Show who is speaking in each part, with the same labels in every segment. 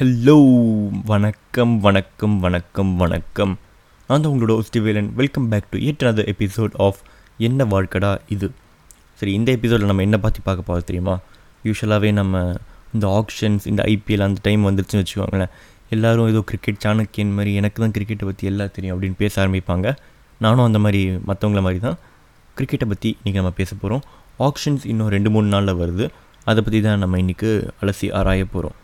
Speaker 1: Hello வணக்கம் வணக்கம் வணக்கம் வணக்கம். நான் தான் உங்களோட ஒஸ்டிவேலன் welcome back to yet another episode of என்ன வாழ்க்கடா இது? சரி இந்த எபிசோடில் நம்ம என்ன பற்றி பார்க்க போகிறோம் தெரியுமா? யூஸ்வலாகவே நம்ம இந்த ஆக்ஷன்ஸ் இந்த ஐபிஎல் அந்த டைம் வந்துருச்சுன்னு வச்சுக்கோங்களேன். எல்லோரும் ஏதோ கிரிக்கெட் சாணக்கியன் மாதிரி எனக்கு தான் கிரிக்கெட்டை பற்றி எல்லாம் தெரியும் அப்படின்னு பேச ஆரம்பிப்பாங்க. நானும் அந்த மாதிரி மற்றவங்கள மாதிரி தான் கிரிக்கெட்டை பற்றி இன்றைக்கி நம்ம பேச போகிறோம் ஆக்ஷன்ஸ் இன்னும் ரெண்டு மூணு நாளில் வருது. அதை பற்றி தான் நம்ம இன்றைக்கி அலசி ஆராய போகிறோம்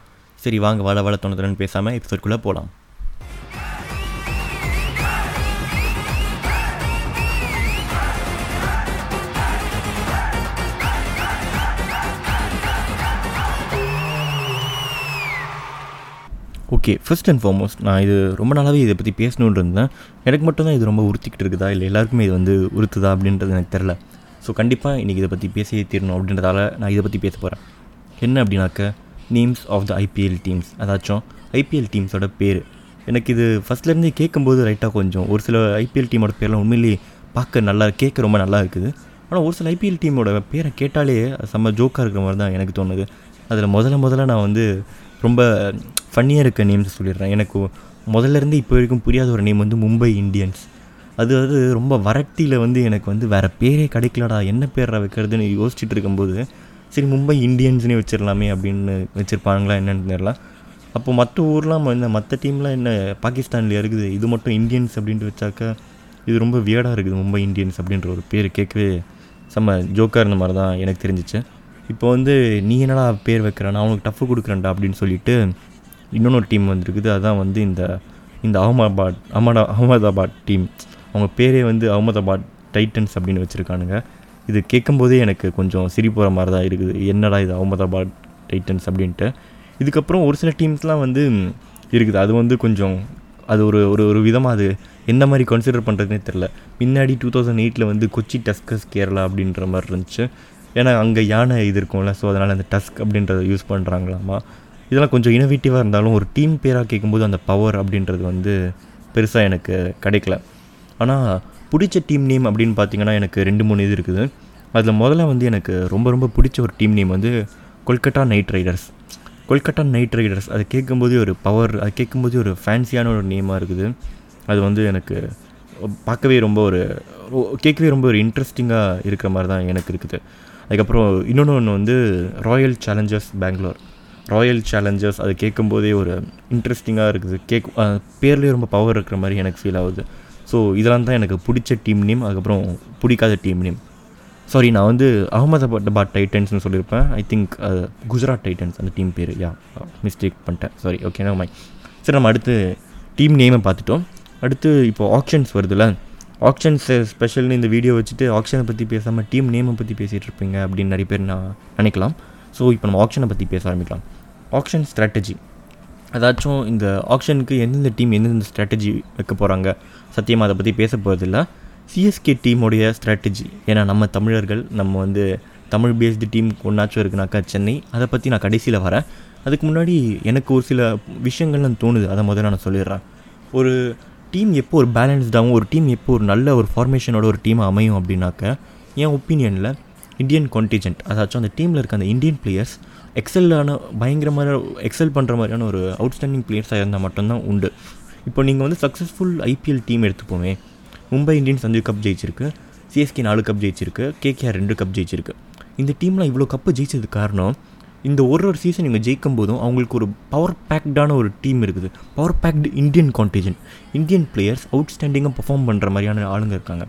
Speaker 1: சரி வாங்க வள வள தோணுதுன்னு பேசாமல் எபிசோட்குள்ளே போகலாம் ஓகே ஃபர்ஸ்ட் அண்ட் ஃபார்மோஸ்ட் நான் இது ரொம்ப நாளாகவே இதை பற்றி பேசணுன்னு இருந்தேன். எனக்கு மட்டும் தான் இது ரொம்ப உறுத்திக்கிட்டு இருக்குதா? இல்லை எல்லாருக்குமே இது வந்து உறுத்துதா? அப்படின்றது எனக்கு தெரில ஸோ கண்டிப்பாக இன்றைக்கி இதை பற்றி பேசியே தீரணும் அப்படின்றதால நான் இதை பற்றி பேச போகிறேன் என்ன அப்படின்னாக்க names of the IPL teams அதாச்சும் ஐபிஎல் டீம்ஸோட பேர். எனக்கு இது ஃபஸ்ட்லேருந்தே கேட்கும்போது ரைட்டாக கொஞ்சம். ஒரு சில ஐபிஎல் டீமோட பேர்லாம் உண்மையிலேயே பார்க்க நல்லா கேட்க ரொம்ப நல்லா இருக்குது. ஆனால் ஒரு சில ஐபிஎல் டீமோட பேரை கேட்டாலே செம்ம ஜோக்காக இருக்கிற மாதிரி தான் எனக்கு தோணுது. அதில் முதல்ல முதல்ல நான் வந்து ரொம்ப ஃபன்னியாக இருக்க நேம்ஸ் சொல்லிடுறேன். எனக்கு முதல்லேருந்து இப்போ வரைக்கும் புரியாத ஒரு நேம் வந்து மும்பை இந்தியன்ஸ். அது வந்து ரொம்ப வறட்டியில் வந்து எனக்கு வந்து வேறு பேரே கிடைக்கலடா என்ன பேரை வைக்கிறதுன்னு யோசிச்சுட்டு இருக்கும்போது சரி மும்பை இந்தியன்ஸ்னே வச்சிடலாமே அப்படின்னு வச்சுருப்பாங்களா என்னென்னு தெரியல. அப்போ மற்ற ஊர்லாம் என்ன மற்ற டீம்லாம் என்ன பாகிஸ்தானில் இருக்குது இது மட்டும் இந்தியன்ஸ் அப்படின்ட்டு வச்சாக்கா இது ரொம்ப வியடாக இருக்குது மும்பை இந்தியன்ஸ் அப்படின்ற ஒரு பேர் கேட்கவே செம்ம ஜோக்காக இருந்த மாதிரி தான் எனக்கு தெரிஞ்சிச்சு. இப்போ வந்து நீ என்னடா பேர் வைக்கிற நான் உனக்கு டஃப் கொடுக்குறேன்டா அப்படின்னு சொல்லிட்டு இன்னொன்று டீம் வந்திருக்குது அதான் வந்து இந்த இந்த அகமதாபாத் அகமதா அகமதாபாத் டீம் அவங்க பேரே வந்து அகமதாபாத் டைட்டன்ஸ் அப்படின்னு வச்சுருக்கானுங்க. இது கேட்கும்போதே எனக்கு கொஞ்சம் சிரிப்புற மாதிரி தான் இருக்குது. என்னடா இது அகமதாபாத் டைட்டன்ஸ் அப்படின்ட்டு. இதுக்கப்புறம் ஒரு சில டீம்ஸ்லாம் வந்து இருக்குது. அது வந்து கொஞ்சம் அது ஒரு ஒரு ஒரு விதமாக அது எந்த மாதிரி கன்சிடர் பண்ணுறதுனே தெரில. முன்னாடி டூ தௌசண்ட் எயிட்டில் வந்து கொச்சி டஸ்கஸ் கேரளா அப்படின்ற மாதிரி இருந்துச்சு. ஏன்னா அங்கே யானை இது இருக்கும்ல ஸோ அதனால் அந்த டஸ்க் அப்படின்றத யூஸ் பண்ணுறாங்களாமா இதெல்லாம் கொஞ்சம் இனோவேட்டிவாக இருந்தாலும் ஒரு டீம் பேராக கேட்கும்போது அந்த பவர் அப்படின்றது வந்து பெருசாக எனக்கு கிடைக்கல. ஆனால் பிடிச்ச டீம் நேம் அப்படின்னு பார்த்தீங்கன்னா எனக்கு ரெண்டு மூணு இது இருக்குது. அதில் முதல்ல வந்து எனக்கு ரொம்ப ரொம்ப பிடிச்ச ஒரு டீம் நேம் வந்து Kolkata Knight Riders Kolkata Knight Riders அது கேட்கும்போதே ஒரு பவர் அது கேட்கும்போதே ஒரு ஃபேன்சியான ஒரு நேமாக இருக்குது. அது வந்து எனக்கு பார்க்கவே ரொம்ப ஒரு கேட்கவே ரொம்ப ஒரு இன்ட்ரெஸ்டிங்காக இருக்கிற மாதிரி தான் எனக்கு இருக்குது. அதுக்கப்புறம் இன்னொன்று ஒன்று வந்து Royal Challengers Bangalore Royal Challengers அது கேட்கும்போதே ஒரு இன்ட்ரெஸ்டிங்காக இருக்குது. கேக் பேர்லேயே ரொம்ப பவர் இருக்கிற மாதிரி எனக்கு ஃபீல் ஆகுது. ஸோ இதெல்லாம் தான் எனக்கு பிடிச்ச டீம் நேம் அதுக்கப்புறம் பிடிக்காத டீம் நேம் சாரி நான் வந்து அகமதாபாத் டைட்டன்ஸ்னு சொல்லியிருப்பேன். ஐ திங்க் குஜராத் டைட்டன்ஸ் அந்த டீம் பேர். யா மிஸ்டேக் பண்ணிட்டேன். சாரி ஓகே மை சரி நம்ம அடுத்து டீம் நேமை பார்த்துட்டோம். அடுத்து இப்போ ஆக்ஷன்ஸ் வருதுல்ல. ஆக்ஷன்ஸ் ஸ்பெஷல்னு இந்த வீடியோ வச்சுட்டு ஆக்ஷனை பற்றி பேசாமல் டீம் நேமை பற்றி பேசிகிட்டு இருப்பீங்க அப்படின்னு நிறைய பேர் நான் நினைக்கலாம். ஸோ இப்போ நம்ம ஆக்ஷனை பற்றி பேச ஆரம்பிக்கலாம். ஆக்ஷன் ஸ்ட்ராட்டஜி அதாச்சும் இந்த ஆக்ஷனுக்கு எந்தெந்த டீம் எந்தெந்த ஸ்ட்ராட்டஜி வைக்க போகிறாங்க சத்தியமாக அதை பற்றி பேச போகிறதில்ல சிஎஸ்கே டீமுடைய ஸ்ட்ராட்டஜி ஏன்னா நம்ம தமிழர்கள் நம்ம வந்து தமிழ் பேஸ்டு டீம் ஒன்றாச்சும் இருக்குனாக்கா சென்னை அதை பற்றி நான் கடைசியில் வரேன். அதுக்கு முன்னாடி எனக்கு ஒரு சில விஷயங்கள்லாம் தோணுது. அதை முதல்ல நான் சொல்லிடுறேன். ஒரு டீம் எப்போ ஒரு பேலன்ஸ்டாகவும் ஒரு டீம் எப்போ ஒரு நல்ல ஒரு ஃபார்மேஷனோட ஒரு டீம் அமையும் அப்படின்னாக்க என் ஒப்பீனியனில் இந்தியன் கான்டிஜென்ட் அதாச்சும் அந்த டீமில் இருக்க அந்த இந்தியன் பிளேயர்ஸ் எக்ஸலான பயங்கரமான எக்ஸல் பண்ணுற மாதிரியான ஒரு அவுட்ஸ்டாண்டிங் பிளேயர்ஸாக இருந்தால் மட்டும்தான் உண்டு. இப்போ நீங்கள் வந்து சக்ஸஸ்ஃபுல் ஐபிஎல் டீம் எடுத்துப்போமே மும்பை இந்தியன்ஸ் அஞ்சு கப் ஜெயிச்சிருக்கு. சிஎஸ்கே நாலு கப் ஜெயிச்சிருக்கு. கேகேஆர் ரெண்டு கப் ஜெயிச்சிருக்கு. இந்த டீம்லாம் இவ்வளோ கப்பு ஜெயிச்சதுக்கு காரணம் இந்த ஒரு ஒரு சீசன் இவங்க ஜெயிக்கும் போதும் அவங்களுக்கு ஒரு பவர் பேக்டான ஒரு டீம் இருக்குது. Power packed Indian contingent Indian players அவுட்ஸ்டாண்டிங்காக perform பண்ணுற மாதிரியான ஆளுங்க இருக்காங்க.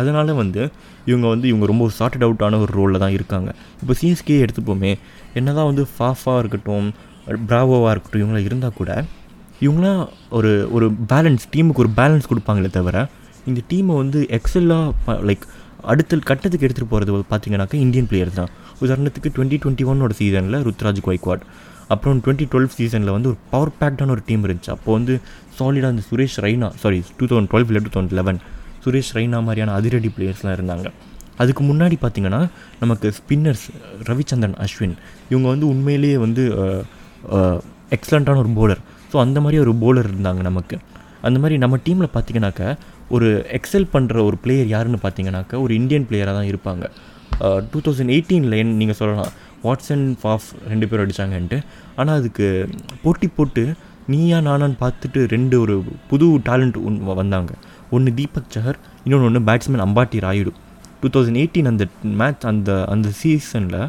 Speaker 1: அதனால் வந்து இவங்க வந்து இவங்க ரொம்ப சார்ட்டட் அவுட்டான ஒரு ரோலில் தான் இருக்காங்க. இப்போ சிஎஸ்கே எடுத்துப்போமே என்ன தான் வந்து ஃபாஃபாக இருக்கட்டும் ப்ராவோவாக இருக்கட்டும் இவங்களாம் இருந்தால் கூட இவங்களாம் ஒரு ஒரு பேலன்ஸ் டீமுக்கு ஒரு பேலன்ஸ் கொடுப்பாங்களே தவிர இந்த டீமை வந்து எக்ஸலாக லைக் அடுத்த கட்டத்துக்கு எடுத்துகிட்டு போகிறது பார்த்தீங்கன்னாக்கா இந்தியன் பிளேயர்ஸ் தான். உதாரணத்துக்கு டுவெண்ட்டி டுவெண்ட்டி ஒன்னோட சீசனில் ருத்ராஜ் கொய்க்வாட். அப்புறம் டுவெண்ட்டி டுவெல் சீசனில் வந்து ஒரு பவர் பேக்டான ஒரு டீம் இருந்துச்சு. அப்போ வந்து சாலிடாக அந்த Suresh Raina sorry two thousand twelve இல்லை two thousand eleven Suresh Raina மாதிரியான அதிரடி பிளேயர்ஸ்லாம் இருந்தாங்க. அதுக்கு முன்னாடி பார்த்தீங்கன்னா நமக்கு ஸ்பின்னர்ஸ் ரவிச்சந்திரன் அஸ்வின் இவங்க வந்து உண்மையிலேயே வந்து எக்ஸலண்ட்டான ஒரு போலர் ஸோ அந்த மாதிரி ஒரு போலர் இருந்தாங்க நமக்கு. அந்த மாதிரி நம்ம டீமில் பார்த்தீங்கன்னாக்கா ஒரு எக்ஸல் பண்ணுற ஒரு பிளேயர் யாருன்னு பார்த்தீங்கன்னாக்கா ஒரு இந்தியன் பிளேயராக தான் இருப்பாங்க. டூ தௌசண்ட் எயிட்டீனில் நீங்கள் சொல்லலாம் வாட்ஸன் ஃபாஃப் ரெண்டு பேரும் அடித்தாங்கன்ட்டு ஆனால் அதுக்கு போட்டி போட்டு நீயா நானான்னு பார்த்துட்டு ரெண்டு ஒரு புது டேலண்ட் ஒன் வந்தாங்க. ஒன்று தீபக் சஹர் இன்னொன்று ஒன்று batsman Ambati Rayudu. Two thousand eighteen அந்த மேட்ச் அந்த அந்த சீசனில்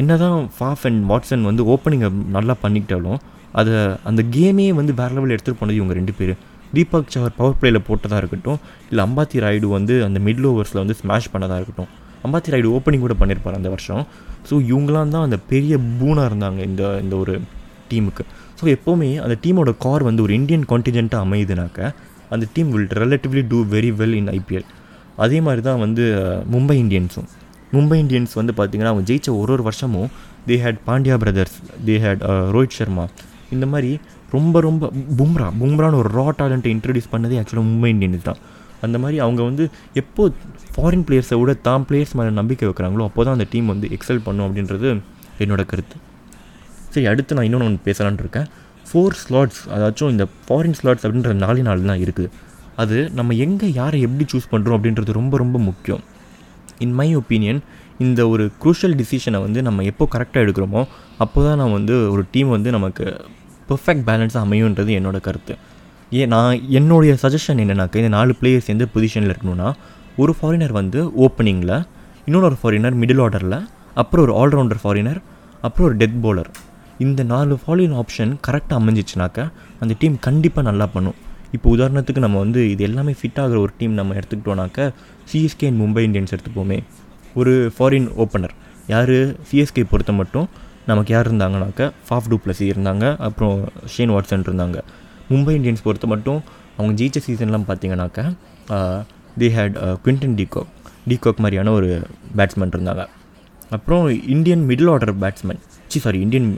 Speaker 1: என்ன தான் ஃபாஃப் அண்ட் வாட்ஸன் வந்து ஓப்பனிங்கை நல்லா பண்ணிக்கிட்டாலும் அதை அந்த கேமே வந்து வேறு லெவலில் எடுத்துகிட்டு போனது இவங்க ரெண்டு பேர். தீபக் சஹர் பவர் பிளேயில் போட்டதாக இருக்கட்டும் இல்லை அம்பாத்தி ராயுடு வந்து அந்த மிடில் ஓவர்ஸில் வந்து ஸ்மாஷ் பண்ணதாக இருக்கட்டும் அம்பாத்தி ராயுடு ஓப்பனிங் கூட பண்ணியிருப்பார் அந்த வருஷம். ஸோ இவங்களாம் தான் அந்த பெரிய பூனாக இருந்தாங்க இந்த இந்த ஒரு டீமுக்கு ஸோ எப்போவுமே அந்த டீமோட கார் வந்து ஒரு இந்தியன் கான்டிஜென்ட்டாக அமையுதுனாக்க அந்த team will relatively do very well in IPL அதே மாதிரி தான் வந்து மும்பை இந்தியன்ஸும். மும்பை இந்தியன்ஸ் வந்து பார்த்திங்கன்னா அவங்க ஜெயித்த ஒரு ஒரு வருஷமும் they had Pandya brothers they had Rohit Sharma இந்த மாதிரி ரொம்ப ரொம்ப பும்ரா பும்ரான்னு ஒரு ரா டேலண்ட்டை இன்ட்ரடியூஸ் பண்ணதே ஆக்சுவலாக மும்பை இந்தியன்ஸ் தான். அந்த மாதிரி அவங்க வந்து எப்போ ஃபாரின் பிளேயர்ஸை விட தான் பிளேயர்ஸ் மேலே நம்பிக்கை வைக்கிறாங்களோ அப்போ தான் அந்த டீம் வந்து எக்ஸல் பண்ணும் அப்படின்றது என்னோட கருத்து. சரி அடுத்து நான் இன்னொன்று ஒன்று பேசலான்னு இருக்கேன். ஃபோர் ஸ்லாட்ஸ் அதாச்சும் இந்த ஃபாரின் ஸ்லாட்ஸ் அப்படின்ற நாலு நாள் தான் இருக்குது. அது நம்ம எங்கே யாரை எப்படி சூஸ் பண்ணுறோம் அப்படின்றது ரொம்ப ரொம்ப முக்கியம். இன் மை ஒப்பீனியன் இந்த ஒரு குரூஷியல் டிசிஷனை வந்து நம்ம எப்போ கரெக்டாக எடுக்கிறோமோ அப்போ தான் நான் வந்து ஒரு டீம் வந்து நமக்கு பெர்ஃபெக்ட் பேலன்ஸாக அமையுன்றது என்னோட கருத்து. ஏன் நான் என்னுடைய சஜஷன் என்னென்னாக்கா இந்த நாலு பிளேயர்ஸ் எந்த பொசிஷனில் இருக்கணும்னா ஒரு ஃபாரினர் வந்து ஓப்பனிங்கில் இன்னொரு ஃபாரினர் மிடில் ஆர்டரில் அப்புறம் ஒரு ஆல்ரவுண்டர் ஃபாரினர் அப்புறம் ஒரு டெத் போலர் இந்த நாலு ஃபாலின் ஆப்ஷன் கரெக்டாக அமைஞ்சிச்சுனாக்கா அந்த டீம் கண்டிப்பாக நல்லா பண்ணும். இப்போ உதாரணத்துக்கு நம்ம வந்து இது எல்லாமே ஃபிட் ஆகிற ஒரு டீம் நம்ம எடுத்துக்கிட்டோம்னாக்கா சிஎஸ்கே அண்ட் மும்பை இந்தியன்ஸ் எடுத்துப்போமே. ஒரு ஃபாரின் ஓப்பனர் யார்? சிஎஸ்கே பொறுத்த மட்டும் நமக்கு யார் இருந்தாங்கனாக்கா ஃபாஃப் டூ ப்ளஸ் இருந்தாங்க அப்புறம் ஷேன் வாட்சன் இருந்தாங்க. மும்பை இந்தியன்ஸ் பொறுத்த மட்டும் அவங்க ஜெயிச்ச சீசன்லாம் பார்த்தீங்கன்னாக்கா they had Quinton de Kock de Kock மாதிரியான ஒரு பேட்ஸ்மேன் இருந்தாங்க. அப்புறம் Indian middle order batsman C sorry Indian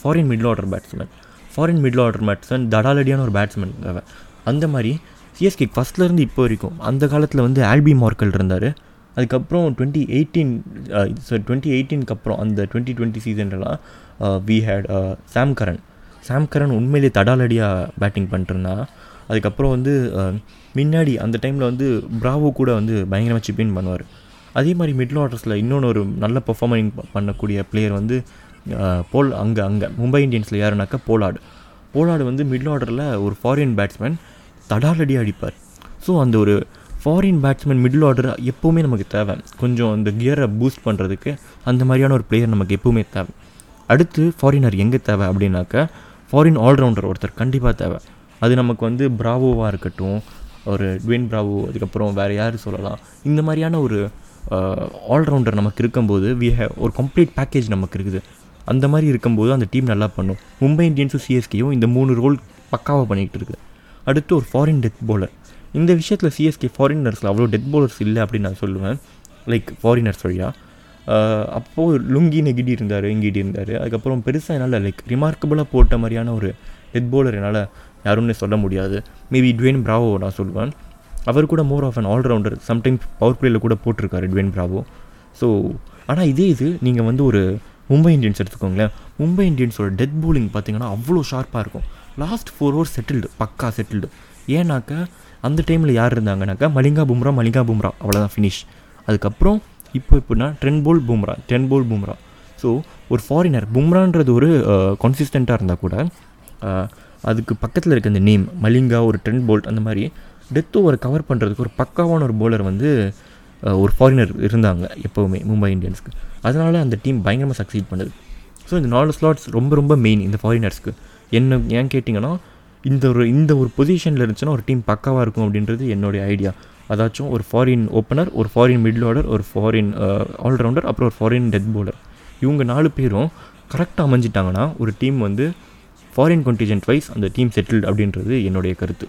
Speaker 1: foreign middle order batsman foreign middle order batsman தடாலடியான ஒரு பேட்ஸ்மேன் அந்த மாதிரி சிஎஸ்கே ஃபஸ்ட்லேருந்து இப்போ வரைக்கும் அந்த காலத்தில் வந்து ஆல்பி மார்க்கல் இருந்தார். அதுக்கப்புறம் டுவெண்ட்டி எயிட்டீன் டுவெண்ட்டி எயிட்டீனுக்கு அப்புறம் அந்த twenty twenty சீசன்லலாம் we had Sam Curran Sam Curran உண்மையிலே தடாலடியாக பேட்டிங் பண்ணிட்டுருந்தா. அதுக்கப்புறம் வந்து uh, முன்னாடி அந்த டைமில் வந்து பிராவோ கூட வந்து பயங்கரமாக சிப்பின் பண்ணுவார். அதே மாதிரி மிடில் ஆர்டர்ஸில் இன்னொன்று ஒரு நல்ல பர்ஃபார்மிங் பண்ணக்கூடிய பிளேயர் வந்து போல் அங்கே அங்கே மும்பை இந்தியன்ஸில் யாருனாக்கா போலாடு போலாடு வந்து மிடில் ஆர்டரில் ஒரு ஃபாரின் பேட்ஸ்மேன் தடாலடி அடிப்பார். ஸோ அந்த ஒரு ஃபாரின் பேட்ஸ்மேன் மிடில் ஆர்டர் எப்போவுமே நமக்கு தேவை. கொஞ்சம் அந்த கியரை பூஸ்ட் பண்ணுறதுக்கு அந்த மாதிரியான ஒரு பிளேயர் நமக்கு எப்போவுமே தேவை. அடுத்து ஃபாரினர் எங்கே தேவை அப்படின்னாக்கா ஃபாரின் ஆல்ரவுண்டர் ஒருத்தர் கண்டிப்பாக தேவை. அது நமக்கு வந்து பிராவோவாக இருக்கட்டும் ஒரு ட்வின் பிராவோ அதுக்கப்புறம் வேறு யார் சொல்லலாம். இந்த மாதிரியான ஒரு ஆல்ரவுண்டர் நமக்கு இருக்கும்போது வி ஹேவ் ஒரு கம்ப்ளீட் பேக்கேஜ் நமக்கு இருக்குது. அந்த மாதிரி இருக்கும்போது அந்த டீம் நல்லா பண்ணும். மும்பை இந்தியன்ஸும் சிஎஸ்கேயும் இந்த மூணு ரோல் பக்காவாக பண்ணிக்கிட்டு இருக்குது. அடுத்து ஒரு ஃபாரின் டெத் போலர் இந்த விஷயத்தில் சிஎஸ்கே ஃபாரினர்ஸில் அவ்வளோ டெத் bowlers இல்லை அப்படின்னு நான் சொல்லுவேன். லைக் ஃபாரினர்ஸ் வழியாக அப்போது லுங்கி நெகிடி இருந்தார் இங்கிடி இருந்தார். அதுக்கப்புறம் பெருசாக என்னால் லைக் ரிமார்க்கபுளாக போட்ட மாதிரியான ஒரு டெத் bowler என்னால் யாருன்னு சொல்ல முடியாது. மேபி டுவேன் பிராவோ நான் சொல்லுவேன். அவர் கூட more of an allrounder sometimes power பிளேயில் கூட போட்டிருக்காரு டுவேன் பிராவோ ஸோ ஆனால் இதே இது நீங்கள் வந்து ஒரு மும்பை இந்தியன்ஸ் எடுத்துக்கோங்களேன். மும்பை இந்தியன்ஸோட டெத் bowling பார்த்தீங்கன்னா அவ்வளோ ஷார்ப்பாக இருக்கும். லாஸ்ட் ஃபோர் ஓவர் செட்டில்டு பக்கா செட்டில்டு ஏன்னாக்கா அந்த டைமில் யார் இருந்தாங்கனாக்கா மலிங்கா பும்ரா மலிங்கா பும்ரா. அவ்வளோதான் ஃபினிஷ் அதுக்கப்புறம் இப்போ எப்படின்னா Trent Boult Bumrah Trent Boult Bumrah so ஒரு ஃபாரினர் பும்ரான்றது ஒரு கன்சிஸ்டண்ட்டாக இருந்தால் கூட அதுக்கு பக்கத்தில் இருக்க இந்த நேம் மலிங்கா ஒரு டென் போல்ட் அந்த மாதிரி டெத் ஓவரை கவர் பண்ணுறதுக்கு ஒரு பக்காவான ஒரு போலர் வந்து ஒரு ஃபாரினர் இருந்தாங்க எப்போவுமே மும்பை இந்தியன்ஸ்க்கு அதனால் அந்த டீம் பயங்கரமாக சக்சீட் பண்ணுது. ஸோ இந்த நாலு ஸ்லாட்ஸ் ரொம்ப ரொம்ப மெயின் இந்த ஃபாரினர்ஸ்க்கு என்ன ஏன் கேட்டிங்கன்னா இந்த ஒரு இந்த ஒரு பொசிஷனில் இருந்துச்சுன்னா ஒரு டீம் பக்காவாக இருக்கும் அப்படின்றது என்னுடைய ஐடியா அதாச்சும் ஒரு ஃபாரின் ஓப்பனர் ஒரு ஃபாரின் மிடில் ஆர்டர் ஒரு ஃபாரின் ஆல்ரவுண்டர் அப்புறம் ஒரு ஃபாரின் டெத் போலர் இவங்க நாலு பேரும் கரெக்டாக அமைஞ்சிட்டாங்கன்னா ஒரு டீம் வந்து ஃபாரின் கண்டிஜென்ட் வைஸ் அந்த டீம் செட்டில்டு அப்படின்றது என்னுடைய கருத்து.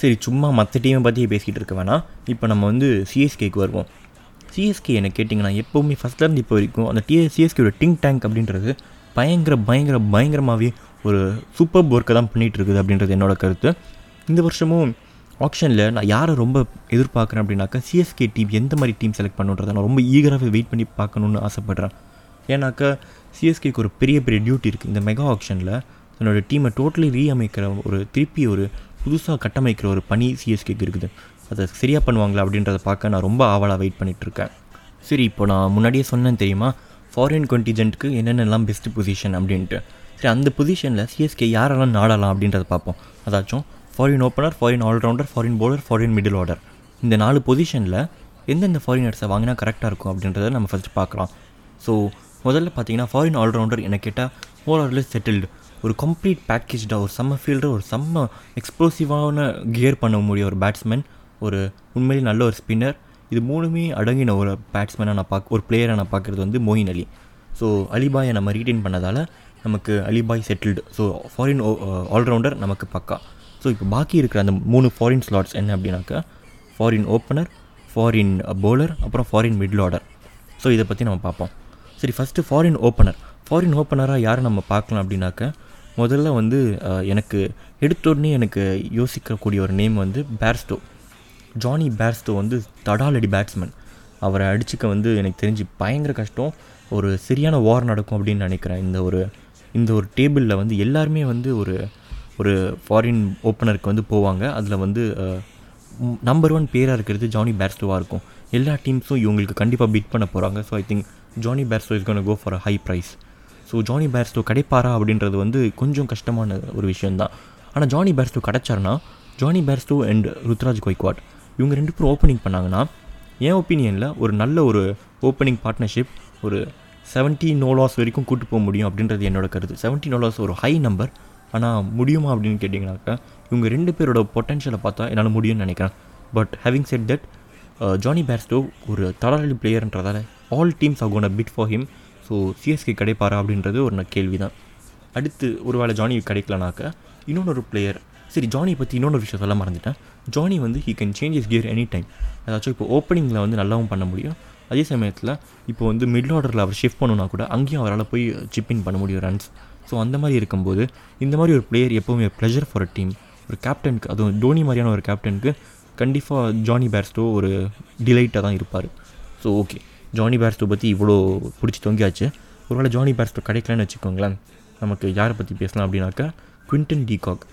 Speaker 1: சரி சும்மா மற்ற டீமை பற்றி பேசிக்கிட்டு இருக்க வேணாம் இப்போ நம்ம வந்து சிஎஸ்கேக்கு வருவோம். சிஎஸ்கே என்ன கேட்டிங்கன்னா எப்போவுமே ஃபஸ்ட்லேருந்து இப்போ வரைக்கும் அந்த டிஏ சிஎஸ்கேயோட டிங் டேங்க் அப்படின்றது பயங்கர பயங்கர பயங்கரமாகவே ஒரு சூப்பர் ஒர்க்கை தான் பண்ணிகிட்டு இருக்குது அப்படின்றது என்னோட கருத்து. இந்த வருஷமும் ஆப்ஷனில் நான் யாரை ரொம்ப எதிர்பார்க்குறேன் அப்படின்னாக்கா சிஎஸ்கே டீம் எந்த மாதிரி டீம் செலக்ட் பண்ணுன்றதை நான் ரொம்ப ஈகராகவே வெயிட் பண்ணி பார்க்கணுன்னு ஆசைப்பட்றேன். ஏன்னாக்கா சிஎஸ்கேக்கு ஒரு பெரிய பெரிய டியூட்டி இருக்குது இந்த மெகா ஆப்ஷனில் தன்னோட டீமை டோட்டலி ரீஅமைக்கிற ஒரு திருப்பி ஒரு புதுசாக கட்டமைக்கிற ஒரு பணி சிஎஸ்கேக்கு இருக்குது. அதை சரியாக பண்ணுவாங்களா அப்படின்றத பார்க்க நான் ரொம்ப ஆவலாக வெயிட் பண்ணிகிட்ருக்கேன். சரி இப்போ நான் முன்னாடியே சொன்னேன் தெரியுமா? ஃபாரின் contingentக்கு என்னென்னலாம் பெஸ்ட் பொசிஷன் அப்படின்ட்டு. சரி அந்த பொசிஷனில் சிஎஸ்கே யாரெல்லாம் நாடலாம் அப்படின்றத பார்ப்போம். அதாச்சும் foreign opener foreign allrounder foreign bowler foreign middle order இந்த நாலு பொசிஷனில் எந்தெந்த ஃபாரினர்ஸை வாங்கினா கரெக்டாக இருக்கும் அப்படின்றத நம்ம ஃபஸ்ட்டு பார்க்கலாம். ஸோ முதல்ல பார்த்தீங்கன்னா ஃபாரின் ஆல்ரவுண்டர் என்ன கேட்டால் ஓவரால் செட்டில்டு ஒரு கம்ப்ளீட் பேக்கேஜாக ஒரு செம்ம ஃபீல்டர் ஒரு செம்ம எக்ஸ்ப்ளோசிவான கியர் பண்ண முடிய ஒரு பேட்ஸ்மேன் ஒரு உண்மையிலே நல்ல ஒரு ஸ்பின்னர் இது மூணுமே அடங்கின ஒரு பேட்ஸ்மேனாக நான் பார்க்க ஒரு பிளேயரை நான் பார்க்குறது வந்து மோயின் அலி. ஸோ அலிபாயை நம்ம ரீட்டைன் பண்ணதால் நமக்கு அலிபாய் செட்டில்டு ஸோ ஃபாரின் ஆல்ரவுண்டர் நமக்கு பக்கா. ஸோ இப்போ பாக்கி இருக்கிற அந்த மூணு ஃபாரின் ஸ்லாட்ஸ் என்ன அப்படின்னாக்கா ஃபாரின் ஓப்பனர் ஃபாரின் பவுலர் அப்புறம் ஃபாரின் மிடில் ஆர்டர் ஸோ இதை பற்றி நம்ம பார்ப்போம். சரி ஃபஸ்ட்டு ஃபாரின் ஓப்பனர் ஃபாரின் ஓப்பனராக யாரை நம்ம பார்க்கலாம் அப்படின்னாக்க முதல்ல வந்து uh, எனக்கு எடுத்த உடனே எனக்கு யோசிக்கக்கூடிய ஒரு நேம் வந்து பேர்ஸ்டோ ஜானி பேர்ஸ்டோ வந்து தடாலடி பேட்ஸ்மேன் அவரை அடிச்சுக்க வந்து எனக்கு தெரிஞ்சு பயங்கர கஷ்டம். ஒரு சரியான வார் நடக்கும் அப்படின்னு நினைக்கிறேன். இந்த ஒரு இந்த ஒரு டேபிளில் வந்து எல்லாருமே வந்து ஒரு ஒரு ஃபாரின் ஓப்பனருக்கு வந்து போவாங்க. அதில் வந்து நம்பர் ஒன் பேராக இருக்கிறது ஜானி பேர்ஸ்டோவாக இருக்கும். எல்லா டீம்ஸும் இவங்களுக்கு கண்டிப்பாக பீட் பண்ண போகிறாங்க so I think Jonny Bairstow is gone go for a high price so Jonny Bairstow கிடைப்பாரா அப்படின்றது வந்து கொஞ்சம் கஷ்டமான ஒரு விஷயந்தான் ஆனால் Johnny Bairstow கிடச்சாருன்னா Jonny Bairstow and Ruturaj Gaikwad இவங்க ரெண்டு பேரும் ஓப்பனிங் பண்ணாங்கன்னா என் ஒப்பீனியனில் ஒரு நல்ல ஒரு ஓப்பனிங் பார்ட்னர்ஷிப் ஒரு 70 நோலாஸ் வரைக்கும் கூட்டு போக முடியும் அப்படின்றது என்னோட கருத்து. 70 நோலாஸ் ஒரு ஹை நம்பர் ஆனால் முடியுமா அப்படின்னு கேட்டிங்கனாக்கா இவங்க ரெண்டு பேரோட பொட்டன்ஷியலை பார்த்தா என்னால் முடியும்னு நினைக்கிறேன். But having said that Jonny Bairstow ஒரு தடாலி பிளேயர்ன்றதால all teams are bid for him so CSK கிடைப்பாரா அப்படின்றது ஒரு ந- கேள்வி தான் அடுத்து ஒருவேளை ஜானி கிடைக்கலனாக்க இன்னொன்று பிளேயர் சரி ஜானியை பற்றி இன்னொரு விஷயம் சொல்ல மறந்துட்டேன். ஜானி வந்து he can change his gear any time அதாச்சும் இப்போ ஓப்பனிங்கில் வந்து நல்லாவும் பண்ண முடியும். அதே சமயத்தில் இப்போ வந்து மிடில் ஆர்டரில் அவர் ஷிஃப்ட் பண்ணுன்னா கூட அங்கேயும் அவரால் போய் சிப்பின் பண்ண முடியும் ரன்ஸ் ஸோ அந்த மாதிரி இருக்கும்போது இந்த மாதிரி ஒரு பிளேயர் எப்போவுமே ப்ளஷர் ஃபார் அ டீம் ஒரு கேப்டனுக்கு அதுவும் டோனி மாதிரியான ஒரு கேப்டனுக்கு கண்டிப்பாக ஜானி பேர்ஸ்டோ ஒரு டிலைட்டாக தான் இருப்பார். ஸோ ஓகே ஜானி பேர்ஸ்டோ பற்றி இவ்வளோ பிடிச்சி தொங்கியாச்சு. ஒருவேளை ஜானி பேர்ஸ்டோ கிடைக்கலன்னு வச்சுக்கோங்களேன் நமக்கு யாரை பற்றி பேசலாம் அப்படின்னாக்கா குவிண்டன் டீகாக்.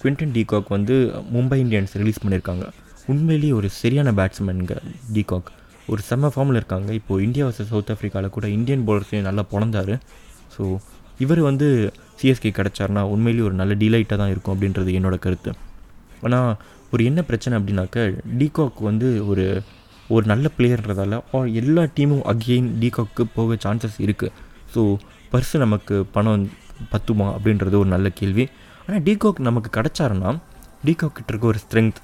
Speaker 1: குவிண்டன் டீகாக் வந்து மும்பை இந்தியன்ஸ் ரிலீஸ் பண்ணியிருக்காங்க உண்மையிலேயே ஒரு சரியான பேட்ஸ்மேனுங்க டீகாக். ஒரு செம்ம ஃபார்மில் இருக்காங்க. இப்போது இந்தியா வர்சஸ் சவுத் ஆஃப்ரிக்காவில் கூட இந்தியன் பவுலர்ஸையும் நல்லா பிறந்தாரு ஸோ இவர் வந்து சிஎஸ்கே கிடச்சார்னா உண்மையிலேயே ஒரு நல்ல டீலைட்டாக தான் இருக்கும் அப்படின்றது என்னோடய கருத்து. ஆனால் ஒரு என்ன பிரச்சனை அப்படின்னாக்க டீகாக் வந்து ஒரு ஒரு நல்ல பிளேயர்ன்றதால எல்லா டீமும் அகெயின் டீகாக்கு போக சான்சஸ் இருக்குது ஸோ பர்ஸு நமக்கு பணம் பத்துமா அப்படின்றது ஒரு நல்ல கேள்வி. ஆனால் டீகாக் நமக்கு கிடச்சாருன்னா டீகாக் கிட்ட இருக்க ஒரு ஸ்ட்ரென்த்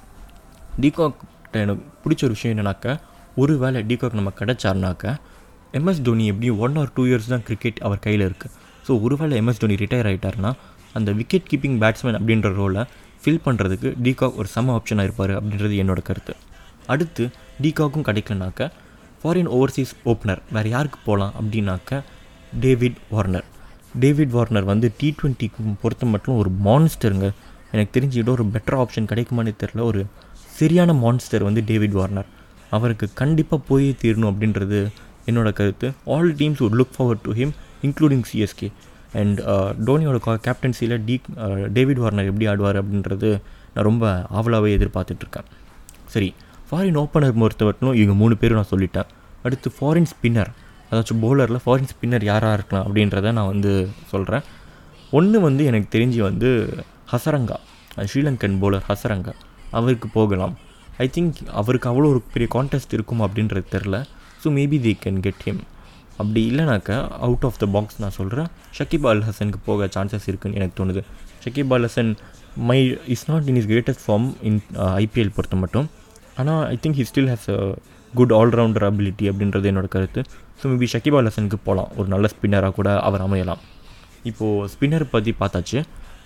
Speaker 1: டீகாக் கிட்ட எனக்கு பிடிச்ச ஒரு விஷயம் என்னன்னாக்க ஒரு வேளை டீகாக் நம்ம கிடச்சாருனாக்கா எம்எஸ் தோனி எப்படியும் ஒன் ஆர் டூ இயர்ஸ் தான் கிரிக்கெட் அவர் கையில் இருக்குது ஸோ ஒருவேளை எம்எஸ் தோனி ரிட்டையர் ஆகிட்டாருன்னா அந்த விக்கெட் கீப்பிங் பேட்ஸ்மேன் அப்படின்ற ரோலை ஃபில் பண்ணுறதுக்கு டீகாக் ஒரு சம ஆப்ஷனாக இருப்பார் அப்படின்றது என்னோட கருத்து. அடுத்து டிகாக்கும் கிடைக்கலனாக்க ஃபாரின் ஓவர்சீஸ் ஓப்பனர் வேறு யாருக்கு போகலாம் அப்படின்னாக்க டேவிட் வார்னர் டேவிட் வார்னர் வந்து டி ட்வெண்ட்டிக்கு பொறுத்த மட்டும் ஒரு மான்ஸ்டருங்க எனக்கு தெரிஞ்சுக்கிட்ட ஒரு பெட்டர் ஆப்ஷன் கிடைக்குமானே தெரில ஒரு சரியான மான்ஸ்டர் வந்து டேவிட் வார்னர் அவருக்கு கண்டிப்பாக போய் தீரணும் அப்படின்றது என்னோட கருத்து. All teams would look forward to him including CSK and டோனியோட கேப்டன்சியில் டி டேவிட் வார்னர் எப்படி ஆடுவார் அப்படின்றது நான் ரொம்ப ஆவலாகவே எதிர்பார்த்துட்ருக்கேன். சரி ஃபாரின் ஓப்பனர் பொறுத்தவரைக்கும் இவங்க மூணு பேரும் நான் சொல்லிட்டேன். அடுத்து ஃபாரின் ஸ்பின்னர் அதாச்சும் பவுலரில் ஃபாரின் ஸ்பின்னர் யாராக இருக்கலாம் அப்படின்றத நான் வந்து சொல்கிறேன் ஒன்று வந்து எனக்கு தெரிஞ்சு வந்து ஹசரங்கா ஸ்ரீலங்கன் பவுலர் ஹசரங்கா. அவருக்கு போகலாம். ஐ திங்க் அவருக்கு அவ்வளோ ஒரு பெரிய கான்டெஸ்ட் இருக்கும் அப்படின்றது தெரில so maybe they can get him அப்படி இல்லைனாக்கா அவுட் ஆஃப் த பாக்ஸ் நான் சொல்கிறேன் ஷக்கீப் அல் ஹசனுக்கு போக சான்சஸ் இருக்குன்னு எனக்கு தோணுது. Shakib Al Hasan my is not in is greatest form in IPL பொறுத்த மட்டும். ஆனால் I think he still has a good allrounder ability அப்படின்றது என்னோட கருத்து. ஸோ மேபி ஷக்கீப் அல் ஹசனுக்கு போகலாம் ஒரு நல்ல ஸ்பின்னராக கூட அவர் அமையலாம். இப்போது ஸ்பின்னர் பற்றி பார்த்தாச்சு.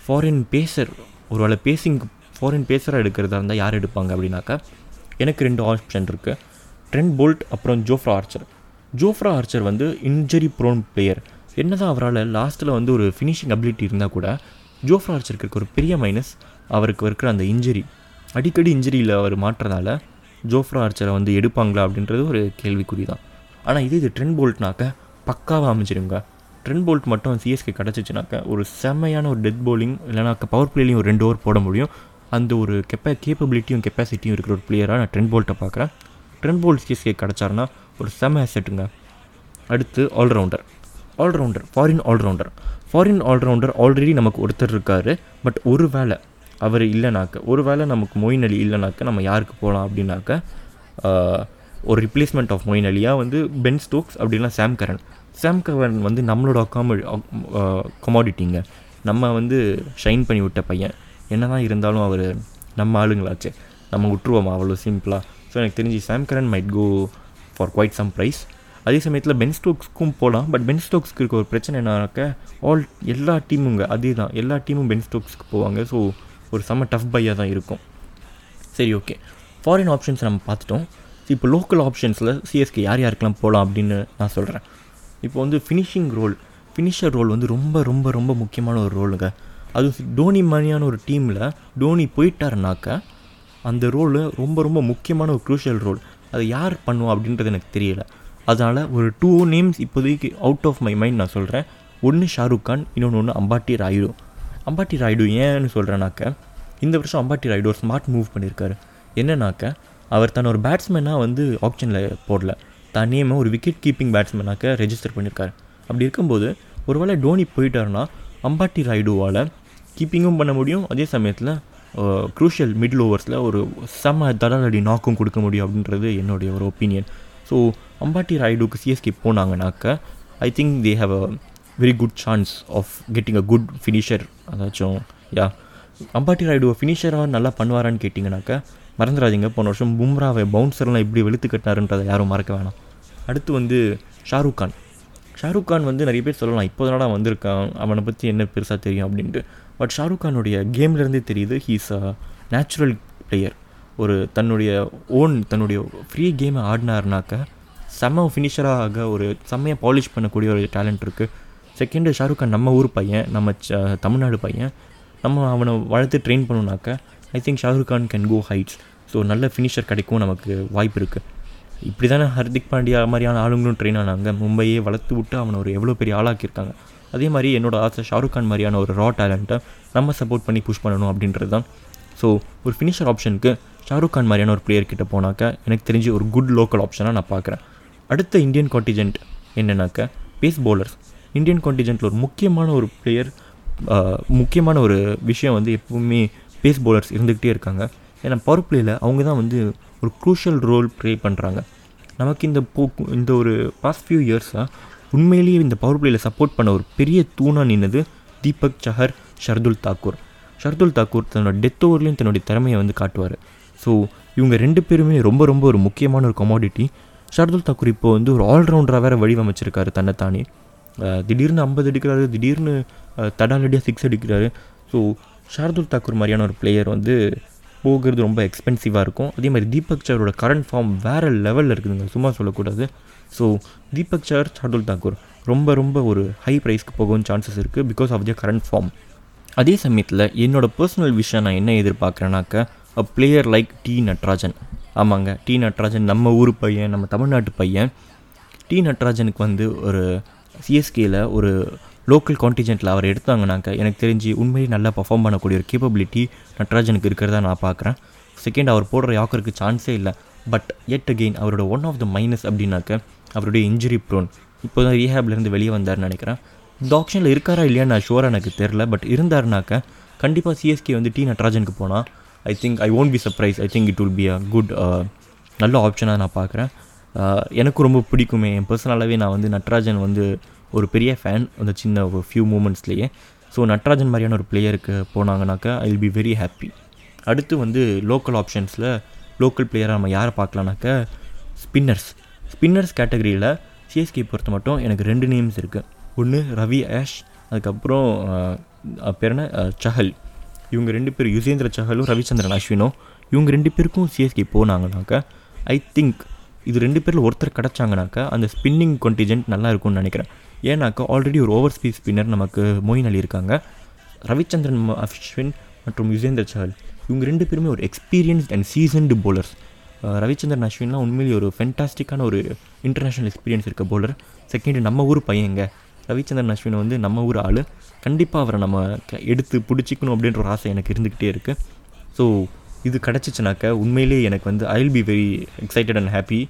Speaker 1: ஃபாரின் பேசர் ஒருவேளை பேசிங் ஃபாரின் பேசராக எடுக்கிறதா இருந்தால் யார் எடுப்பாங்க அப்படின்னாக்கா எனக்கு ரெண்டு ஆப்ஷன் இருக்குது ட்ரெண்ட் போல்ட் அப்புறம் ஜோஃப்ரா ஆர்ச்சர் ஜோஃப்ரா ஆர்ச்சர் வந்து இன்ஜரி ப்ரோன் பிளேயர் என்னதான் அவரால் லாஸ்ட்டில் வந்து ஒரு ஃபினிஷிங் அபிலிட்டி இருந்தால் கூட ஜோஃப்ரா ஆர்ச்சருக்கு இருக்க ஒரு பெரிய மைனஸ் அவருக்கு இருக்கிற அந்த இன்ஜரி அடிக்கடி இன்ஜரியில் அவர் மாட்டுறதால ஜோஃப்ரா ஆர்ச்சரை வந்து எடுப்பாங்களா அப்படின்றது ஒரு கேள்விக்குறி தான் ஆனால் இது இது ட்ரெண்ட் போல்ட்னாக்க பக்காவாக அமைஞ்சிருங்க. ட்ரெண்ட் போல்ட் மட்டும் சிஎஸ்கே கிடச்சிச்சுனாக்க ஒரு செம்மையான ஒரு டெத் போலிங் இல்லைனாக்க பவர் பிளேலையும் ஒரு ரெண்டு ஓவர் போட முடியும். அந்த ஒரு கெப்ப கேப்பபிலிட்டியும் கெப்பாசிட்டியும் இருக்கிற ஒரு பிளேயராக நான் ட்ரெண்ட் போல்ட்டை பார்க்குறேன். ட்ரெண்ட் போல்ட் சிஎஸ்கே கிடச்சாருன்னா ஒரு செம்ம அசெட்டுங்க அடுத்து allrounder allrounder foreign allrounder foreign allrounder already நமக்கு ஒருத்தர் இருக்கார். பட் ஒரு வேளை அவர் இல்லைனாக்க ஒரு வேளை நமக்கு மொயின் அலி இல்லைனாக்க நம்ம யாருக்கு போகலாம் அப்படின்னாக்க ஒரு ரிப்ளேஸ்மெண்ட் ஆஃப் மொயின் அலியா வந்து பென் ஸ்டோக்ஸ் அப்படின்னா சாம் கரன் சாம் கரன் வந்து நம்மளோட அக்காம கமாடிட்டிங்க நம்ம வந்து ஷைன் பண்ணி விட்ட பையன். என்ன தான் இருந்தாலும் அவர் நம்ம ஆளுங்களாச்சு. நம்ம விட்டுருவோமா? அவ்வளோ சிம்பிளாக ஸோ எனக்கு தெரிஞ்சு Sam Curran might go for quite some price அதே சமயத்தில் பென் ஸ்டோக்ஸ்க்கும் போகலாம் பட் பென் ஸ்டோக்ஸ்க்கு இருக்க ஒரு பிரச்சனை என்னாக்க ஆல் எல்லா டீமுங்க அதே தான் எல்லா டீமும் பென் ஸ்டோக்ஸ்க்கு போவாங்க. ஸோ ஒரு செம்ம டஃப் பையாக தான் இருக்கும். சரி ஓகே ஃபாரின் ஆப்ஷன்ஸ் நம்ம பார்த்துட்டோம். இப்போ லோக்கல் ஆப்ஷன்ஸில் சிஎஸ்கே யார் யாருக்கெல்லாம் போகலாம் அப்படின்னு நான் சொல்கிறேன் இப்போ வந்து ஃபினிஷிங் ரோல் ஃபினிஷர் ரோல் வந்து ரொம்ப ரொம்ப ரொம்ப முக்கியமான ஒரு ரோலுங்க அது டோனி மாதிரியான ஒரு டீமில் டோனி போயிட்டாருனாக்க அந்த ரோலு ரொம்ப ரொம்ப முக்கியமான ஒரு க்ரூஷியல் ரோல் அதை யார் பண்ணுவா அப்படின்றது எனக்கு தெரியல. அதனால் ஒரு டூ நேம்ஸ் இப்போதைக்கு அவுட் ஆஃப் மை மைண்ட் நான் சொல்கிறேன் ஒன்று ஷாருக் கான் இன்னொன்று ஒன்று அம்பாட்டி ராயுடு. அம்பாட்டி ராயுடு ஏன்னு சொல்கிறேனாக்க இந்த வருஷம் அம்பாட்டி ராயுடு ஒரு ஸ்மார்ட் மூவ் பண்ணியிருக்காரு என்னன்னாக்க அவர் தன் ஒரு பேட்ஸ்மேனாக வந்து ஆப்ஷனில் போடல. தான் நேமை ஒரு விக்கெட் கீப்பிங் பேட்ஸ்மேனாக்க ரெஜிஸ்டர் பண்ணியிருக்காரு அப்படி இருக்கும்போது ஒருவேளை டோனி போயிட்டாருன்னா அம்பாட்டி ராய்டுவால் கீப்பிங்கும் பண்ண முடியும். அதே சமயத்தில் க்ரூஷியல் மிடில் ஓவர்ஸில் ஒரு செம்ம தடாலடி நாக்கும் கொடுக்க முடியும் அப்படின்றது என்னுடைய ஒரு ஒப்பீனியன் ஸோ அம்பாட்டி ராய்டுக்கு CSK போனாங்கனாக்க I think they have a very good chance of getting a good finisher அதாச்சும் யா அம்பாட்டி ராய்டுவை ஃபினிஷராக நல்லா பண்ணுவாரான்னு கேட்டிங்கனாக்கா மறந்துடாதீங்க. போன வருஷம் பும்ராவை பவுன்சர்லாம் எப்படி வெளுத்து கட்டினாருன்றதை யாரும் மறக்க வேணாம். அடுத்து வந்து ஷாருக் கான். ஷாருக் கான் வந்து நிறைய பேர் சொல்லலாம் இப்போ தானடா வந்திருக்கான் அவனை பற்றி என்ன பெருசாக தெரியும்? அப்படின்ட்டு. பட் ஷாருக் கானுடைய கேம்லேருந்தே தெரியுது ஹீஸ் அ நேச்சுரல் பிளேயர் ஒரு தன்னுடைய ஓன் தன்னுடைய ஃப்ரீ கேமை ஆடினாருனாக்க செம்ம ஃபினிஷராக ஒரு செம்மையாக பாலிஷ் பண்ணக்கூடிய ஒரு டேலண்ட் இருக்குது செகண்டு ஷாருக் கான் நம்ம ஊர் பையன் நம்ம ச- தமிழ்நாடு பையன். நம்ம அவனை வளர்த்து train பண்ணோம்னாக்க I think Shahrukh Khan can go heights so நல்ல ஃபினிஷர் கிடைக்கும் நமக்கு வாய்ப்பு இருக்குது இப்படி தானே ஹர்திக் பாண்டியா மாதிரியான ஆளுங்களும் ட்ரெயின் ஆனாங்க. மும்பையே வளர்த்து விட்டு அவனை ஒரு எவ்வளோ பெரிய ஆளாக்கியிருக்காங்க. அதே மாதிரி என்னோட ஆசை ஷாருக் கான் மாதிரியான ஒரு ரா டேலண்ட்டை நம்ம சப்போர்ட் பண்ணி புஷ் பண்ணணும் அப்படின்றது தான் ஸோ ஒரு ஃபினிஷர் ஆப்ஷனுக்கு ஷாருக் கான் மாதிரியான ஒரு பிளேயர் கிட்ட போனாக்க எனக்கு தெரிஞ்சு ஒரு குட் லோக்கல் ஆப்ஷனாக நான் பார்க்குறேன். அடுத்த இந்தியன் கான்டிஜென்ட் என்னென்னாக்க பேஸ் பவுலர்ஸ் இந்தியன் கான்டிஜென்ட்டில் ஒரு முக்கியமான ஒரு பிளேயர் முக்கியமான ஒரு விஷயம் வந்து எப்பவுமே பேஸ் பவுலர்ஸ் இருந்துக்கிட்டே இருக்காங்க. ஏன்னா பவர் பிளேயில் அவங்க தான் வந்து ஒரு க்ரூஷியல் ரோல் ப்ளே பண்ணுறாங்க நமக்கு இந்த போ இந்த ஒரு பாஸ்ட் ஃபியூ இயர்ஸாக உண்மையிலேயே இந்த பவர் பிளேயில் சப்போர்ட் பண்ண ஒரு பெரிய தூணாக நின்னது தீபக் சஹர் ஷர்துல் தாக்கூர். ஷர்துல் தாக்கூர் தன்னோட டெத் ஓவர்லேயும் தன்னுடைய திறமையை வந்து காட்டுவார். ஸோ இவங்க ரெண்டு பேருமே ரொம்ப ரொம்ப ஒரு முக்கியமான ஒரு கமாடிட்டி ஷர்துல் தாக்கூர் இப்போ வந்து ஒரு ஆல்ரவுண்டராக வேறு வடிவமைச்சிருக்காரு தன்னைத்தானே. திடீர்னு ஐம்பது அடிக்கிறாரு திடீர்னு தடாலடியாக சிக்ஸ் அடிக்கிறாரு. ஸோ ஷார்துல் தாக்கூர் மாதிரியான ஒரு பிளேயர் வந்து போகிறது ரொம்ப எக்ஸ்பென்சிவாக இருக்கும். அதே மாதிரி தீபக் சாரோட கரண்ட் ஃபார்ம் வேறு லெவலில் இருக்குதுங்க. சும்மா சொல்லக்கூடாது. ஸோ தீபக் சார் ஷார்துல் தாக்கூர் ரொம்ப ரொம்ப ஒரு ஹை ப்ரைஸ்க்கு போகவும் சான்சஸ் இருக்குது because of the current form அதே சமயத்தில் என்னோட பர்சனல் விஷயம் நான் என்ன எதிர்பார்க்குறேன்னாக்க a player like T Natarajan. ஆமாங்க டி நட்ராஜன் நம்ம ஊர் பையன் நம்ம தமிழ்நாட்டு பையன். டி நட்ராஜனுக்கு வந்து ஒரு சிஎஸ்கேயில் ஒரு லோக்கல் கான்டிஜென்ட்டில் அவர் எடுத்தாங்கனாக்க எனக்கு தெரிஞ்சு உண்மையிலே நல்லா பர்ஃபார்ம் பண்ணக்கூடிய ஒரு கேப்பபிலிட்டி நட்ராஜனுக்கு இருக்கிறதா நான் பார்க்குறேன். செகண்ட் அவர் போடுற யாக்கருக்கு சான்ஸே இல்லை. பட் எட் அகெயின் அவரோட ஒன் ஆஃப் த மைனஸ் அப்படின்னாக்க அவருடைய இன்ஜுரி ப்ரோன் இப்போ தான் ரீஹேப்லேருந்து வெளியே வந்தார்னு நினைக்கிறேன். இந்த ஆப்ஷனில் இருக்காரா இல்லையான்னு நான் ஷுவராக எனக்கு தெரில பட் இருந்தாருனாக்க கண்டிப்பாக சிஎஸ்கே வந்து டி நட்ராஜனுக்கு போனால் I think I won't be surprise I think it will be a good நல்ல ஆப்ஷனாக நான் பார்க்குறேன். Uh, எனக்கு ரொம்ப பிடிக்குமே. என் பர்சனலாகவே நான் வந்து நட்ராஜன் வந்து ஒரு பெரிய ஃபேன் அந்த சின்ன ஒரு ஃபியூ மூமெண்ட்ஸ்லேயே ஸோ நட்ராஜன் மாதிரியான ஒரு பிளேயருக்கு போனாங்கனாக்கா I will be very happy அடுத்து வந்து லோக்கல் ஆப்ஷன்ஸில் லோக்கல் பிளேயராக நம்ம யாரை பார்க்கலானாக்க ஸ்பின்னர்ஸ் ஸ்பின்னர்ஸ் கேட்டகரியில் சிஎஸ்கே பொறுத்த மட்டும் எனக்கு ரெண்டு நேம்ஸ் இருக்குது ஒன்று ரவி ஆஷ் அதுக்கப்புறம் பேர் என்ன? சஹல் இவங்க ரெண்டு பேர் யுசேந்திர சஹலும் ரவிச்சந்திரன் அஸ்வினும் இவங்க ரெண்டு பேருக்கும் சிஎஸ்கே போனாங்கனாக்கா ஐ திங்க் இது ரெண்டு பேரில் ஒருத்தர் கிடச்சாங்கனாக்கா அந்த ஸ்பின்னிங் contingent நல்லா இருக்கும்னு நினைக்கிறேன். ஏன்னாக்கா ஆல்ரெடி ஒரு ஓவர் ஸ்பீஸ் ஸ்பின்னர் நமக்கு மொயின் அலி இருக்காங்க. ரவிச்சந்திரன் அஸ்வின் மற்றும் யுசேந்தர் சஹல். இவங்க ரெண்டு பேருமே ஒரு experienced and seasoned bowlers Ravichandran அஸ்வின்லாம் உண்மையிலேயே ஒரு ஃபென்டாஸ்டிக்கான ஒரு இன்டர்நேஷ்னல் எக்ஸ்பீரியன்ஸ் இருக்க போலர் செகண்ட் நம்ம ஊர் பையங்க. ரவிச்சந்திரன் அஸ்வின் வந்து நம்ம ஊர் ஆள். கண்டிப்பாக அவரை நம்ம க- எடுத்து பிடிச்சிக்கணும் அப்படின்ற ஒரு ஆசை எனக்கு இருந்துக்கிட்டே இருக்குது ஸோ இது கிடச்சிச்சுனாக்க உண்மையிலேயே எனக்கு வந்து I will be very excited and happy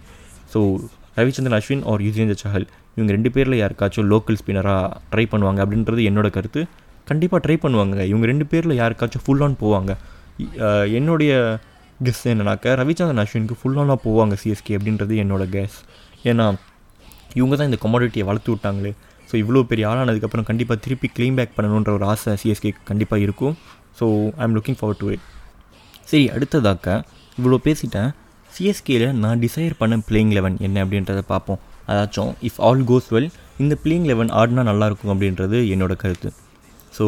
Speaker 1: so Ravichandran Ashwin or Yuzvendra Chahal. இவங்க ரெண்டு பேரில் யாருக்காச்சும் லோக்கல் ஸ்பின்னராக ட்ரை பண்ணுவாங்க அப்படின்றது என்னோட கருத்து. கண்டிப்பாக ட்ரை பண்ணுவாங்க இவங்க ரெண்டு பேரில் யாருக்காச்சும் ஃபுல் ஆன் போவாங்க. என்னுடைய கெஸ் என்னன்னாக்கா ரவிச்சந்திரன் அஸ்வினுக்கு ஃபுல் ஆனாக போவாங்க சிஎஸ்கே அப்படின்றது என்னோட கெஸ் ஏன்னா இவங்க தான் இந்த கொமாடிட்டியை வளர்த்து விட்டாங்களே. ஸோ இவ்வளோ பெரிய ஆளானதுக்கப்புறம் கண்டிப்பாக திருப்பி க்ளீம் பேக் பண்ணணுன்ற ஒரு ஆசை சிஎஸ்கே கண்டிப்பாக இருக்கும். So I am looking forward to it சரி அடுத்ததாக்க இவ்வளோ பேசிட்டேன். சிஎஸ்கேயில் நான் டிசைர் பண்ண பிளேயிங் லெவன் என்ன அப்படின்றத பார்ப்போம். அதாச்சும் இஃப் ஆல் கோஸ் வெல் இந்த பிளேயிங் லெவன் ஆடினா நல்லாயிருக்கும் அப்படின்றது என்னோட கருத்து. ஸோ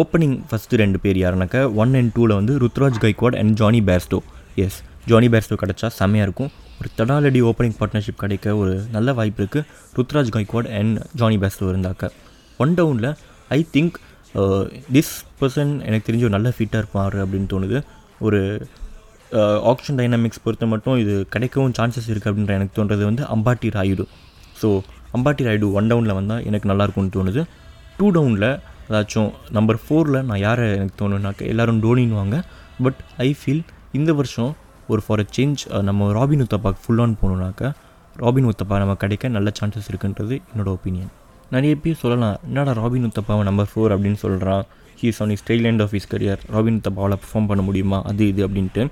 Speaker 1: ஓப்பனிங் ஃபஸ்ட்டு ரெண்டு பேர் யாருனாக்கா ஒன் அண்ட் டூவில் வந்து Ruturaj Gaikwad and Jonny Bairstow. Yes Jonny Bairstow கிடச்சா செம்மையாக இருக்கும். ஒரு தடாலடி ஓப்பனிங் பார்ட்னர்ஷிப் கிடைக்க ஒரு நல்ல வாய்ப்பு இருக்குது Ruturaj Gaikwad and Jonny Bairstow இருந்தாக்க. ஒன் டவுனில் ஐ திங்க் திஸ் பர்சன் எனக்கு தெரிஞ்ச ஒரு நல்ல ஃபிட்டாக இருப்பார் அப்படின்னு தோணுது. ஒரு ஆக்ஷன் டைனாமிக்ஸ் பொறுத்த மட்டும் இது கிடைக்கவும் சான்சஸ் இருக்குது அப்படின்ற எனக்கு தோன்றது வந்து அம்பாட்டி ராயுடு. ஸோ அம்பாட்டி ராயுடு ஒன் டவுனில் வந்தால் எனக்கு நல்லாயிருக்கும்னு தோணுது. டூ டவுனில் ஏதாச்சும் நம்பர் ஃபோரில் நான் யாரை எனக்கு தோணுனாக்க எல்லோரும் டோனின்வாங்க பட் ஐ ஃபீல் இந்த வருஷம் ஒரு ஃபார் அ சேஞ்ச் நம்ம ராபின் உத்தப்பாக்கு ஃபுல் ஆன் போகணுன்னாக்கா ராபின் உத்தப்பா நம்ம கிடைக்க நல்ல சான்சஸ் இருக்குன்றது என்னோடய ஒப்பீனியன் நிறைய பேர் சொல்லலாம் என்னடா ராபின் உத்தப்பாவை நம்பர் ஃபோர் அப்படின்னு சொல்கிறான் he's on his tail end of his career Robin தபாவில் perform பண்ண முடியுமா? அது இது அப்படின்ட்டு.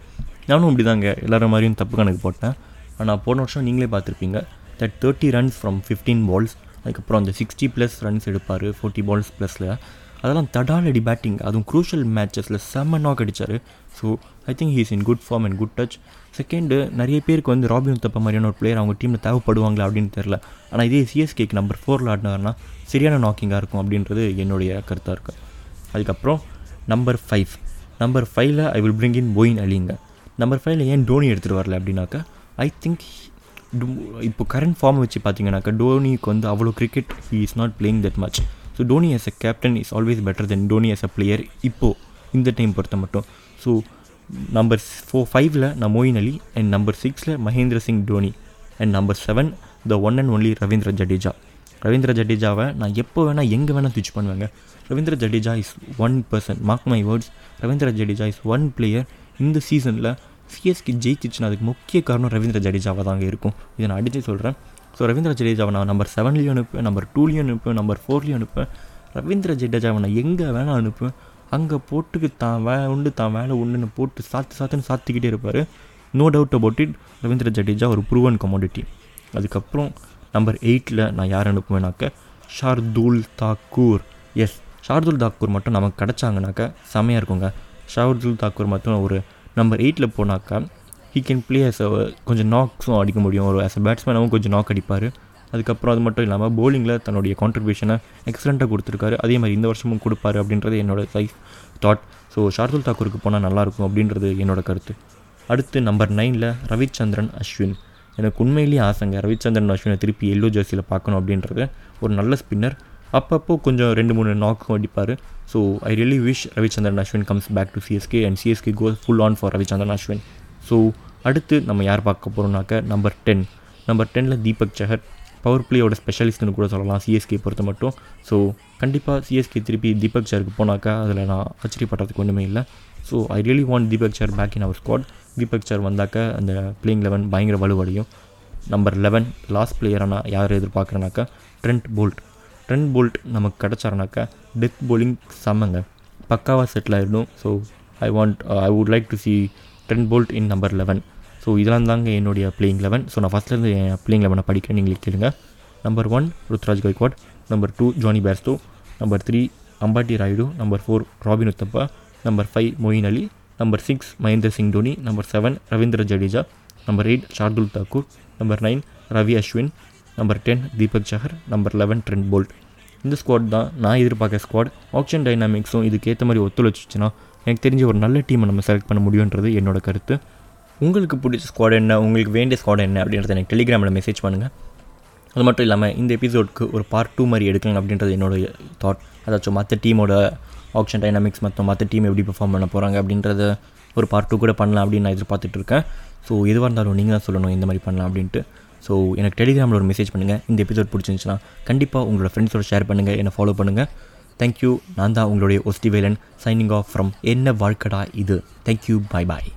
Speaker 1: நானும் இப்படி தாங்க எல்லாரும் மாதிரியும் தப்பு கணக்கு போட்டேன். ஆனால் போன வருஷம் நீங்களே பார்த்துருப்பீங்க. That thirty runs from fifteen balls அதுக்கப்புறம் அந்த சிக்ஸ்டி ப்ளஸ் ரன்ஸ் எடுப்பார். ஃபோர்ட்டி பால்ஸ் ப்ளஸில் அதெல்லாம் தடாலடி பேட்டிங் அதுவும் க்ரூஷியல் மேட்சஸில் செம்ம நாக் அடித்தார் so I think he's in good form and good touch second நிறைய பேருக்கு வந்து ராபின் தப்ப மாதிரியான ஒரு பிளேயர் அவங்க டீமில் தேவைப்படுவாங்களா அப்படின்னு தெரில ஆனால் இதே சிஎஸ்கேக்கு நம்பர் ஃபோரில் ஆடினார்னா சரியான நாக்கிங்காக இருக்கும் அப்படின்றது என்னுடைய கருத்தாக இருக்குது அதுக்கப்புறம் நம்பர் ஃபைவ் நம்பர் ஃபைவ்ல I will bring in Moeen அலிங்க number ஃபைவ்ல ஏன் டோனி எடுத்துகிட்டு வரல அப்படின்னாக்கா ஐ திங்க் இப்போ கரண்ட் ஃபார்ம் வச்சு பார்த்தீங்கன்னாக்கா டோனிக்கு வந்து அவ்வளோ cricket he is not playing that much so Dhoni as a captain is always better then Dhoni as a player இப்போது இந்த டைம் பொறுத்த மட்டும். ஸோ நம்பர் ஃபோர் ஃபைவ்ல நான் மோயின் அலி அண்ட் நம்பர் சிக்ஸில் Mahendra Singh Dhoni and number seven the one and only Ravindra Jadeja Ravindra ஜடேஜாவை நான் எப்போ வேணால் எங்கே வேணால் ஸ்விட்ச் பண்ணுவேங்க Ravindra Jadeja is one person mark my words Ravindra Jadeja is one player இந்த சீசனில் சிஎஸ்கே ஜெயிச்சிச்சுன்னா அதுக்கு முக்கிய காரணம் ரவீந்திர ஜடேஜாவாக தாங்க இருக்கும். இதை நான் அடித்து சொல்கிறேன் ஸோ ரவீந்திர ஜடேஜாவை நான் நம்பர் செவன்லேயும் அனுப்புவேன் நம்பர் டூலேயும் அனுப்புவேன் நம்பர் ஃபோர்லேயும் அனுப்புவேன். ரவீந்திர ஜடேஜாவை நான் எங்கே வேணால் அனுப்புவேன். அங்கே போட்டுக்கு தான் வே உண்டு தான் வேலை உண்டுன்னு போட்டு சாத்து சாத்துன்னு சாத்திக்கிட்டே இருப்பார். No doubt about it Ravindra Jadeja ஒரு ப்ரூவன் கமாடிட்டி அதுக்கப்புறம் நம்பர் எயிட்டில் நான் யார் அனுப்புவேனாக்க? ஷார்துல் தாக்கூர். எஸ் ஷார்துல் தாக்கூர் மட்டும் நமக்கு கிடச்சாங்கனாக்கா செமையாக இருக்குங்க. ஷார்துல் தாக்கூர் மட்டும் ஒரு நம்பர் எயிட்டில் போனாக்கா ஹீ கேன் ப்ளே அஸ் கொஞ்சம் நாக்ஸும் அடிக்க முடியும். ஒரு ஆஸ் அ பேட்ஸ்மேனாகவும் கொஞ்சம் நாக் அடிப்பார். அதுக்கப்புறம் அது மட்டும் இல்லாமல் போலிங்கில் தன்னுடைய கான்ட்ரிபியூஷனை எக்ஸலண்ட்டாக கொடுத்துருக்காரு. அதே மாதிரி இந்த வருஷமும் கொடுப்பாரு அப்படின்றது என்னோட சைஸ் தாட் ஸோ ஷார்துல் தாக்கூருக்கு போனால் நல்லாயிருக்கும் அப்படின்றது என்னோட கருத்து. அடுத்து நம்பர் நைனில் ரவிச்சந்திரன் அஸ்வின். எனக்கு உண்மையிலேயே ஆசைங்க ரவிச்சந்திரன் அஸ்வினை திருப்பி எல்லோ ஜெர்சியில் பார்க்கணும் அப்படின்றது. ஒரு நல்ல ஸ்பின்னர் அப்பப்போ கொஞ்சம் ரெண்டு மூணு நாக்கும் அடிப்பார். So I really wish Ravichandran Ashwin comes back to CSK and CSK goes full on for Ravichandran Ashwin. So அடுத்து நம்ம யார் பார்க்க போகிறோம்னாக்க நம்பர் டென் நம்பர் டெனில் தீபக் சஹர் பவர் பிளேயோட ஸ்பெஷலிஸ்ட்னு கூட சொல்லலாம் சிஎஸ்கே பொறுத்த மட்டும். ஸோ கண்டிப்பாக சிஎஸ்கே திருப்பி தீபக் சாருக்கு போனாக்கா அதில் நான் ஆச்சரியப்படுறதுக்கு ஒன்றுமே இல்லை. So I really want Deepak Chahar back in our squad Deepak Chahar வந்தாக்க அந்த பிளேயிங் லெவன் பயங்கர வலுவடையும். நம்பர் லெவன் லாஸ்ட் பிளேயராக நான் யார் எதிர்பார்க்குறேனாக்கா ட்ரெண்ட் போல்ட் ட்ரெண்ட் போல்ட் நமக்கு கிடச்சாருனாக்கா டெத் போலிங் செம்மங்க. பக்காவாக செட்டில் ஆகிடும் so I want I would like to see Trent Boult in number eleven so இதெல்லாம் தாங்க என்னுடைய பிளேயிங் லெவன் ஸோ நான் ஃபஸ்ட்லேருந்து என் பிளேயிங் லெவனை படிக்கிறேன். நீங்களே கேளுங்க. Number one Ruturaj Gaikwad number two Jonny Bairstow number three Ambati Rayudu number four Robin Uthappa number five Moeen Ali number six Mahendra Singh Dhoni number seven Ravindra Jadeja number eight Shardul Thakur number nine Ravi Ashwin number ten Deepak Chahar number eleven Trent Boult இந்த squad தான் நான் எதிர்பார்க்க squad action டைனாமிக்ஸும் இதுக்கேற்ற மாதிரி ஒத்துழைச்சிச்சுன்னா எனக்கு தெரிஞ்ச ஒரு நல்ல டீமை நம்ம செலக்ட் பண்ண முடியுன்றது என்னோட கருத்து. உங்களுக்கு பிடிச்ச ஸ்குவாட் என்ன? உங்களுக்கு வேண்டிய ஸ்குவாட் என்ன? அப்படின்றத எனக்கு டெலிகிராமில் மெசேஜ் பண்ணுங்கள் அது மட்டும் இல்லாமல் இந்த எபிசோடுக்கு ஒரு பார்ட் டூ மாதிரி எடுக்கலாம் அப்படின்றது என்னோடய தாட் அதாச்சும் மற்ற டீமோட ஆக்ஷன் டைனாமிக்ஸ் மற்றும் மற்ற டீம் எப்படி பெர்ஃபார்ம் பண்ண போகிறாங்க அப்படின்றத ஒரு பார்ட் டூ கூட பண்ணலாம் அப்படின்னு நான் எதிர்பார்த்துட்ருக்கேன் ஸோ எதுவாக இருந்தாலும் நீங்கள் தான் சொல்லணும் இந்த மாதிரி பண்ணலாம் அப்படின்ட்டு. ஸோ எனக்கு டெலிகிராமில் ஒரு மெசேஜ் பண்ணுங்கள் இந்த எபிசோட் பிடிச்சிருந்துச்சுன்னா கண்டிப்பாக உங்களோட ஃப்ரெண்ட்ஸோட ஷேர் பண்ணுங்கள் என்னை ஃபாலோ பண்ணுங்கள் தேங்க்யூ நான் தான் உங்களுடைய ஒஸ்டி வேலன் சைனிங் ஆஃப் ஃப்ரம் என்ன வாழ்க்கடா இது? Thank you bye bye